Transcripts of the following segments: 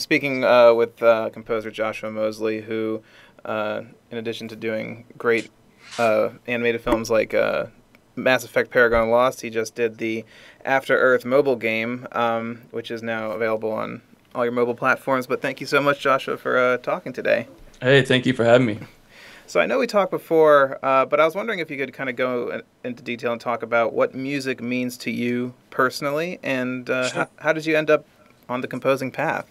I'm speaking uh, with uh, composer Joshua Mosley, who, uh, in addition to doing great uh, animated films like uh, Mass Effect Paragon Lost, he just did the After Earth mobile game, um, which is now available on all your mobile platforms. But thank you so much, Joshua, for uh, talking today. Hey, thank you for having me. So I know we talked before, uh, but I was wondering if you could kind of go into detail and talk about what music means to you personally, and uh, sure. how, how, did you end up on the composing path?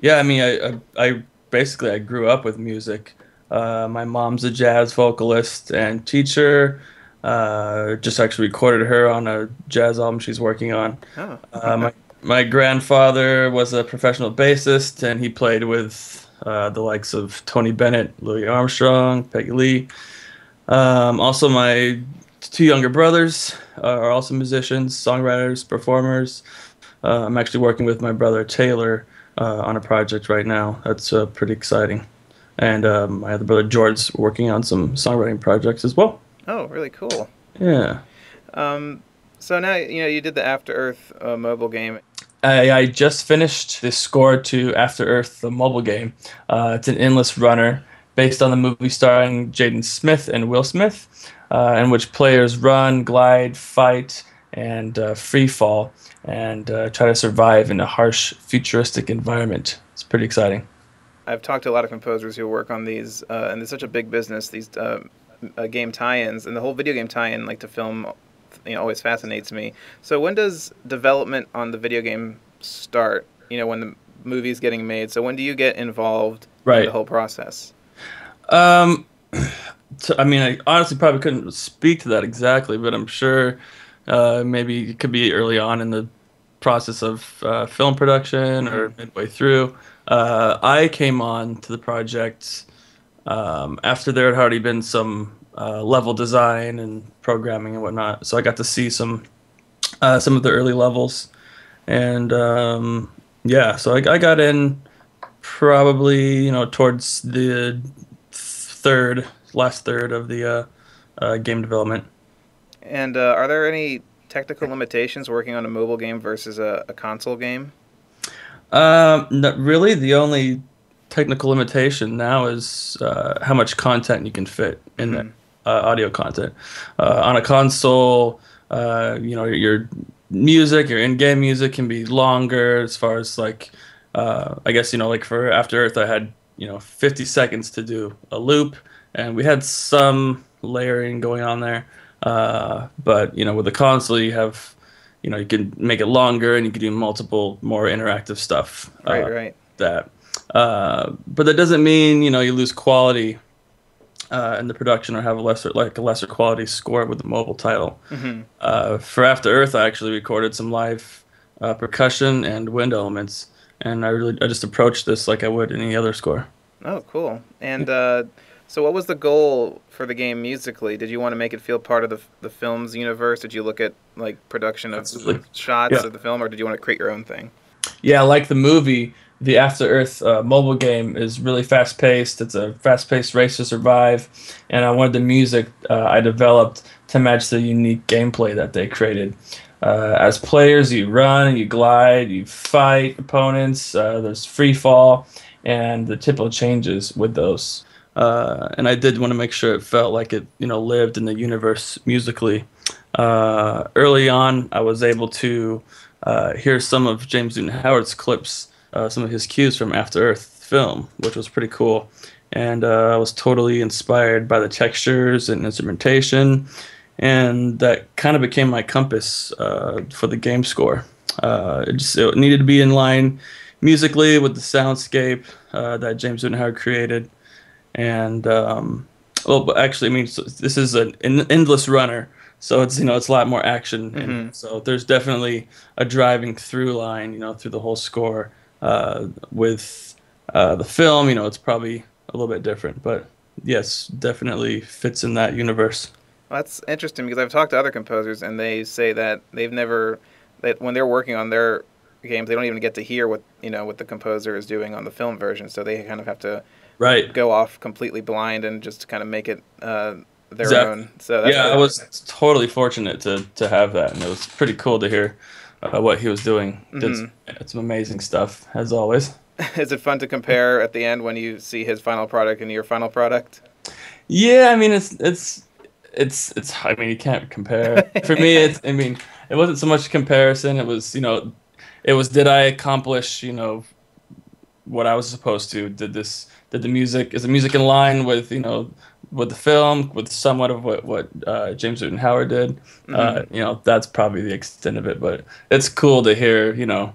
Yeah, I mean, I, I, I basically I grew up with music. Uh, my mom's a jazz vocalist and teacher. Uh, just actually recorded her on a jazz album she's working on. Oh. Uh, my my grandfather was a professional bassist, and he played with uh, the likes of Tony Bennett, Louis Armstrong, Peggy Lee. Um, also, my two younger brothers are also musicians, songwriters, performers. Uh, I'm actually working with my brother Taylor uh, on a project right now. That's uh, pretty exciting. And um, my other brother George's working on some songwriting projects as well. Oh, really cool. Yeah. Um, so now you know you did the After Earth uh, mobile game. I, I, just finished the score to After Earth, the mobile game. Uh, it's an endless runner based on the movie starring Jaden Smith and Will Smith, uh, in which players run, glide, fight, and uh, free fall, and uh, try to survive in a harsh, futuristic environment. It's pretty exciting. I've talked to a lot of composers who work on these, uh, and it's such a big business. These uh, game tie-ins and the whole video game tie-in, like to film you know always fascinates me. So when does development on the video game start? You know, when the movie's getting made. So when do you get involved right. in the whole process? Um, so, I mean, I honestly probably couldn't speak to that exactly, but I'm sure uh, maybe it could be early on in the process of uh, film production or mm-hmm. midway through. Uh, I came on to the project um, after there had already been some uh, level design and programming and whatnot. So I got to see some uh, some of the early levels, and um, yeah, so I, I, got in probably you know towards the third, last third of the uh, uh game development. And uh, are there any technical limitations working on a mobile game versus a, a console game? Um, not really. The only technical limitation now is uh, how much content you can fit in mm-hmm. there uh, audio content. Uh, on a console, uh, you know, your music, your in-game music can be longer as far as like, uh, I guess you know, like for After Earth, I had you know 50 seconds to do a loop, and we had some layering going on there. Uh, but you know, with the console, you have you know you can make it longer and you can do multiple more interactive stuff. Right, right. That. Uh, but that doesn't mean you know you lose quality uh, in the production or have a lesser like a lesser quality score with the mobile title. Mm-hmm. Uh, for After Earth, I actually recorded some live uh, percussion and wind elements, and I really I just approached this like I would any other score. Oh, cool! And uh, so, what was the goal for the game musically? Did you want to make it feel part of the the film's universe? Did you look at like production of Absolutely. shots yeah. of the film, or did you want to create your own thing? Yeah, like the movie the After Earth uh, mobile game is really fast paced. It's a fast paced race to survive, and I wanted the music uh, I developed to match the unique gameplay that they created. Uh, as players, you run, you glide, you fight opponents. Uh, there's free fall, and the typical changes with those. Uh, and I did want to make sure it felt like it, you know, lived in the universe musically. Uh, early on, I was able to hear some of James Newton Howard's clips uh, some of his cues from After Earth film, which was pretty cool. And uh, I was totally inspired by the textures and instrumentation, and that kind of became my compass uh, for the game score. Uh, it just it needed to be in line musically with the soundscape uh, that James Newton Howard created, and um, well, actually, I mean, so this is an endless runner so it's you know it's a lot more action mm-hmm. so there's definitely a driving through line you know through the whole score uh, with uh, the film, you know, it's probably a little bit different, but yes, definitely fits in that universe. Well, that's interesting because I've talked to other composers and they say that they've never that when they're working on their games, they don't even get to hear what you know what the composer is doing on the film version, so they kind of have to right go off completely blind and just kind of make it uh, their exactly. own. So yeah, I was totally fortunate to to have that, and it was pretty cool to hear uh, what he was doing. Mm-hmm. It's some amazing stuff as always. is it fun to compare at the end when you see his final product and your final product? Yeah, I mean it's it's it's it's. I mean you can't compare. For me, it's. I mean it wasn't so much comparison. It was you know, it was did I accomplish you know what I was supposed to? Did this? Did the music? Is the music in line with you know with the film, with somewhat of what what uh, James Newton Howard did? Mm-hmm. Uh, you know, that's probably the extent of it. But it's cool to hear you know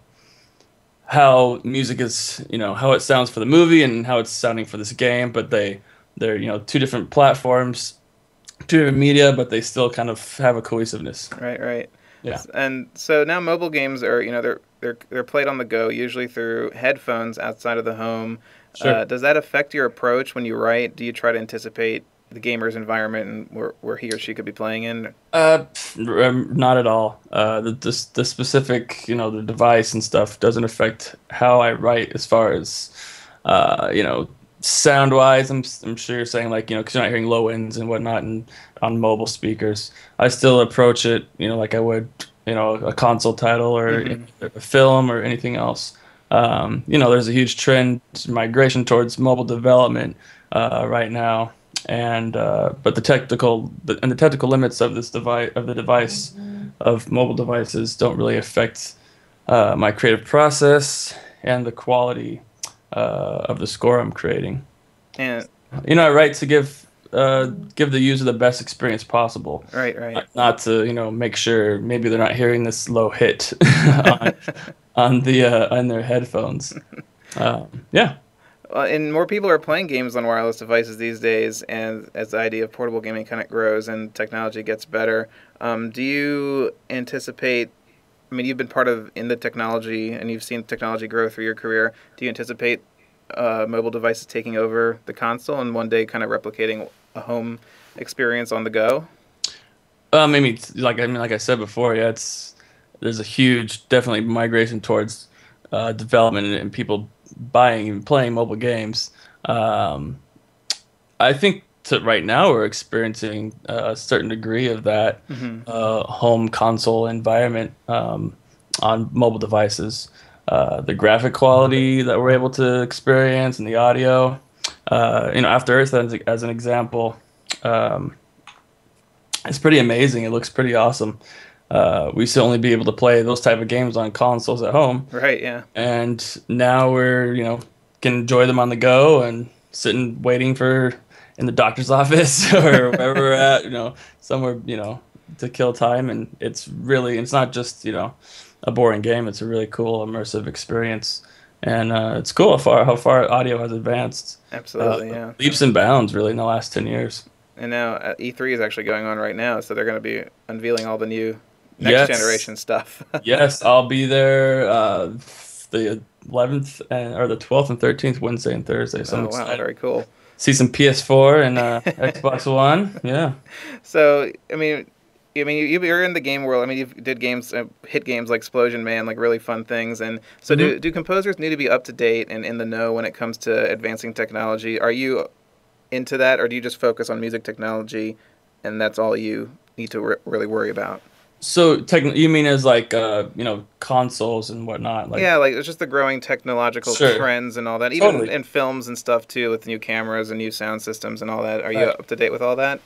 how music is you know how it sounds for the movie and how it's sounding for this game. But they they're you know two different platforms, two different media, but they still kind of have a cohesiveness. Right. Right. Yeah. And so now mobile games are you know they're they're they're played on the go, usually through headphones outside of the home. Sure. Uh, does that affect your approach when you write? Do you try to anticipate the gamer's environment and where, where he or she could be playing in? Uh, um, not at all. Uh, the, the the specific you know the device and stuff doesn't affect how I write as far as uh, you know sound wise. I'm I'm sure you're saying like you know because you're not hearing low ends and whatnot and on mobile speakers. I still approach it you know like I would you know a console title or mm-hmm. a film or anything else. Um, you know, there's a huge trend migration towards mobile development uh, right now, and uh, but the technical the, and the technical limits of this device of the device of mobile devices don't really affect uh, my creative process and the quality uh, of the score I'm creating. And you know, I write to give uh, give the user the best experience possible. Right, right. Not to you know make sure maybe they're not hearing this low hit on, on the uh, on their headphones. Um, yeah. Uh, and more people are playing games on wireless devices these days, and as the idea of portable gaming kind of grows and technology gets better, um, do you anticipate? I mean, you've been part of in the technology, and you've seen technology grow through your career. Do you anticipate uh, mobile devices taking over the console and one day kind of replicating a home experience on the go? Um, I mean, like I mean, like I said before, yeah, it's there's a huge, definitely migration towards uh, development and, people buying and playing mobile games. Um, I think to right now we're experiencing a certain degree of that mm-hmm. uh, home console environment um, on mobile devices. Uh, the graphic quality that we're able to experience and the audio. Uh, you know, After Earth as, as an example, um, it's pretty amazing. It looks pretty awesome. Uh, we used to only be able to play those type of games on consoles at home. Right. Yeah. And now we're you know can enjoy them on the go and sitting waiting for in the doctor's office or wherever we're at. You know, somewhere you know to kill time, and it's really it's not just you know a boring game. It's a really cool immersive experience, and uh, it's cool how far how far audio has advanced. Absolutely, uh, yeah. Leaps and bounds, really, in the last ten years. And now uh, E3 is actually going on right now, so they're going to be unveiling all the new next yes. generation stuff. yes, I'll be there uh, the 11th and or the 12th and 13th, Wednesday and Thursday. So oh, wow, very cool. See some PS4 and uh, Xbox One. Yeah. So I mean, I mean, you, you're in the game world. I mean, you did games, uh, hit games like Explosion Man, like really fun things. And so, mm-hmm. do do composers need to be up to date and in the know when it comes to advancing technology? Are you into that, or do you just focus on music technology, and that's all you need to re- really worry about? So, techn- you mean as like uh, you know consoles and whatnot? Like yeah, like it's just the growing technological sure. trends and all that. Even totally. in films and stuff too, with new cameras and new sound systems and all that. Are right. you up to date with all that?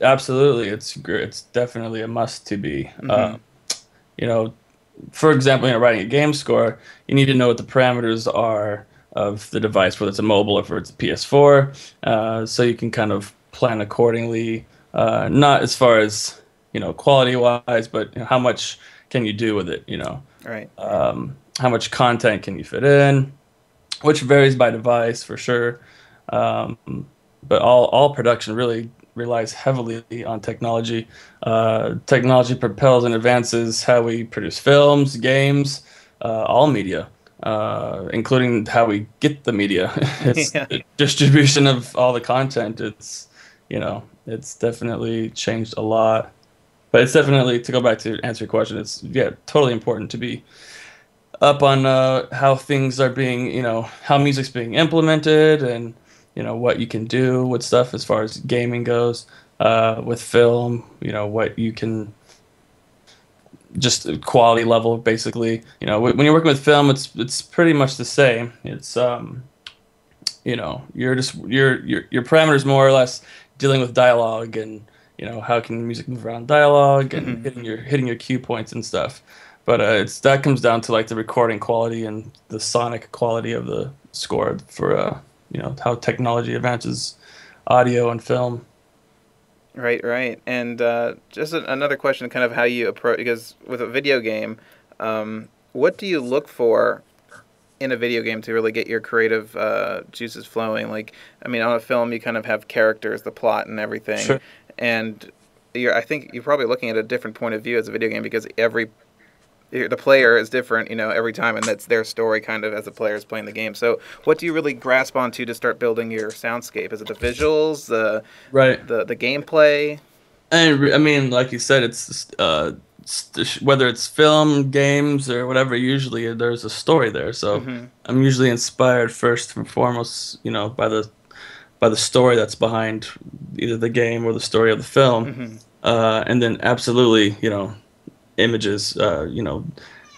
Absolutely, it's it's definitely a must to be. Mm-hmm. Uh, you know, for example, you know, writing a game score, you need to know what the parameters are of the device, whether it's a mobile or if it's a PS4, uh, so you can kind of plan accordingly. Uh, not as far as you know quality wise, but you know, how much can you do with it? You know, right? Um, how much content can you fit in? Which varies by device for sure. Um, but all all production really relies heavily on technology. Uh, technology propels and advances how we produce films, games, uh, all media, uh, including how we get the media. it's yeah. distribution of all the content. It's you know it's definitely changed a lot. But it's definitely to go back to answer your question. It's yeah, totally important to be up on uh, how things are being, you know, how music's being implemented and you know what you can do with stuff as far as gaming goes uh, with film you know what you can just quality level, basically. You know, when you're working with film, it's it's pretty much the same. It's um, you know, you're just your your your parameters more or less dealing with dialogue and you know how can music move around dialogue and mm-hmm. hitting your hitting your cue points and stuff. But uh, it's that comes down to like the recording quality and the sonic quality of the score for uh, you know how technology advances audio and film. Right, right. And uh, just a, another question, kind of how you approach because with a video game, um, what do you look for in a video game to really get your creative uh, juices flowing? Like, I mean, on a film, you kind of have characters, the plot, and everything. Sure. And you're, I think you're probably looking at a different point of view as a video game because every the player is different, you know, every time, and that's their story kind of as the player is playing the game. So, what do you really grasp onto to start building your soundscape? Is it the visuals, the right, the the gameplay? And I mean, like you said, it's uh, whether it's film, games, or whatever. Usually, there's a story there. So, mm-hmm. I'm usually inspired first and foremost, you know, by the by the story that's behind either the game or the story of the film. Mm-hmm. Uh, and then absolutely, you know, images, uh, you know,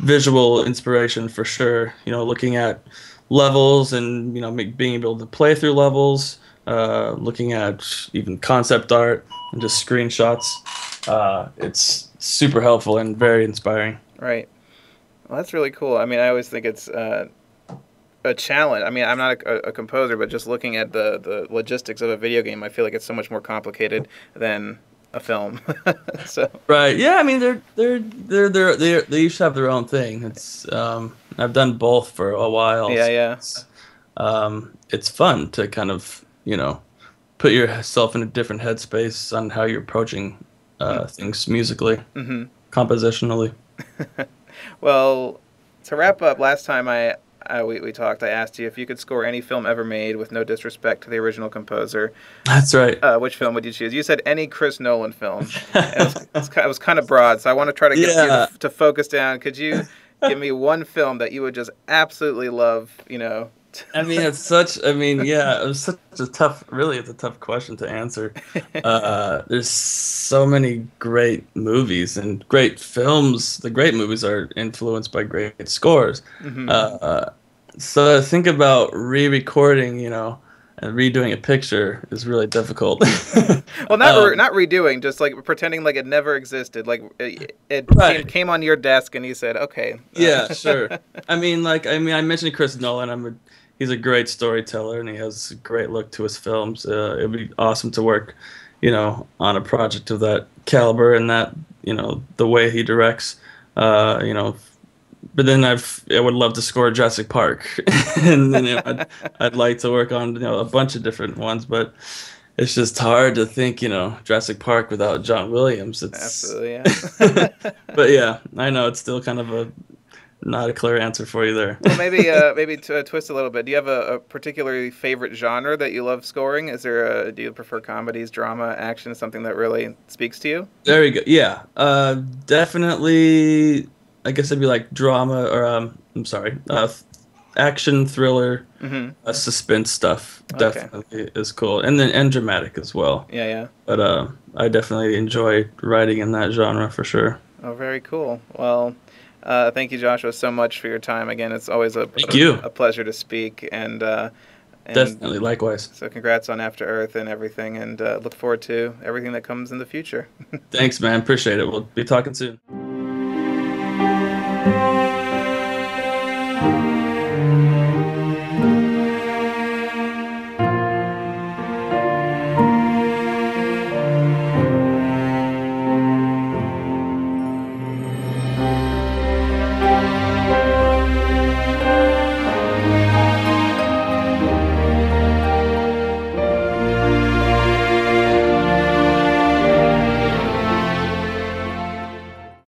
visual inspiration for sure. You know, looking at levels and you know make, being able to play through levels, uh, looking at even concept art and just screenshots. Uh, it's super helpful and very inspiring. Right. Well, that's really cool. I mean, I always think it's uh, a challenge. I mean, I'm not a, a, composer, but just looking at the, the logistics of a video game, I feel like it's so much more complicated than a film. so right, yeah. I mean, they're they're they're they're they they each have their own thing. It's um, I've done both for a while. Yeah, so yeah. It's, um, it's fun to kind of you know put yourself in a different headspace on how you're approaching uh, mm-hmm. things musically, mm-hmm. compositionally. well, to wrap up, last time I uh, we, we talked, I asked you if you could score any film ever made with no disrespect to the original composer. That's right. Uh, which film would you choose? You said any Chris Nolan film. it, was, it, was, it, was, kind of broad, so I want to try to get yeah. you to, to focus down. Could you give me one film that you would just absolutely love, you know, I mean, it's such. I mean, yeah, it was such a tough. Really, it's a tough question to answer. Uh, there's so many great movies and great films. The great movies are influenced by great scores. Mm-hmm. Uh, so think about re-recording, you know, and redoing a picture is really difficult. well, not um, re- not redoing, just like pretending like it never existed. Like it, it right. came, came, on your desk, and you said, "Okay." Yeah, sure. I mean, like, I mean, I mentioned Chris Nolan. I'm a he's a great storyteller and he has a great look to his films. Uh, it'd be awesome to work, you know, on a project of that caliber and that, you know, the way he directs. Uh, you know, but then I've I would love to score Jurassic Park, and then you know, I'd, I'd like to work on you know a bunch of different ones, but it's just hard to think you know Jurassic Park without John Williams. It's absolutely yeah. but yeah, I know it's still kind of a not a clear answer for you there. well, maybe uh, maybe to uh, twist a little bit. Do you have a, a, particularly favorite genre that you love scoring? Is there a, do you prefer comedies, drama, action, something that really speaks to you? There you go. Yeah, uh, definitely. I guess it'd be like drama or um, I'm sorry, uh, action, thriller, mm-hmm. uh, suspense stuff. Definitely okay. is cool, and then and dramatic as well. Yeah, yeah. But uh, I definitely enjoy writing in that genre for sure. Oh, very cool. Well, uh, thank you, Joshua, so much for your time. Again, it's always a, thank a, you. a pleasure to speak. And, uh, and, definitely, likewise. So, congrats on After Earth and everything, and uh, look forward to everything that comes in the future. Thanks, man. Appreciate it. We'll be talking soon.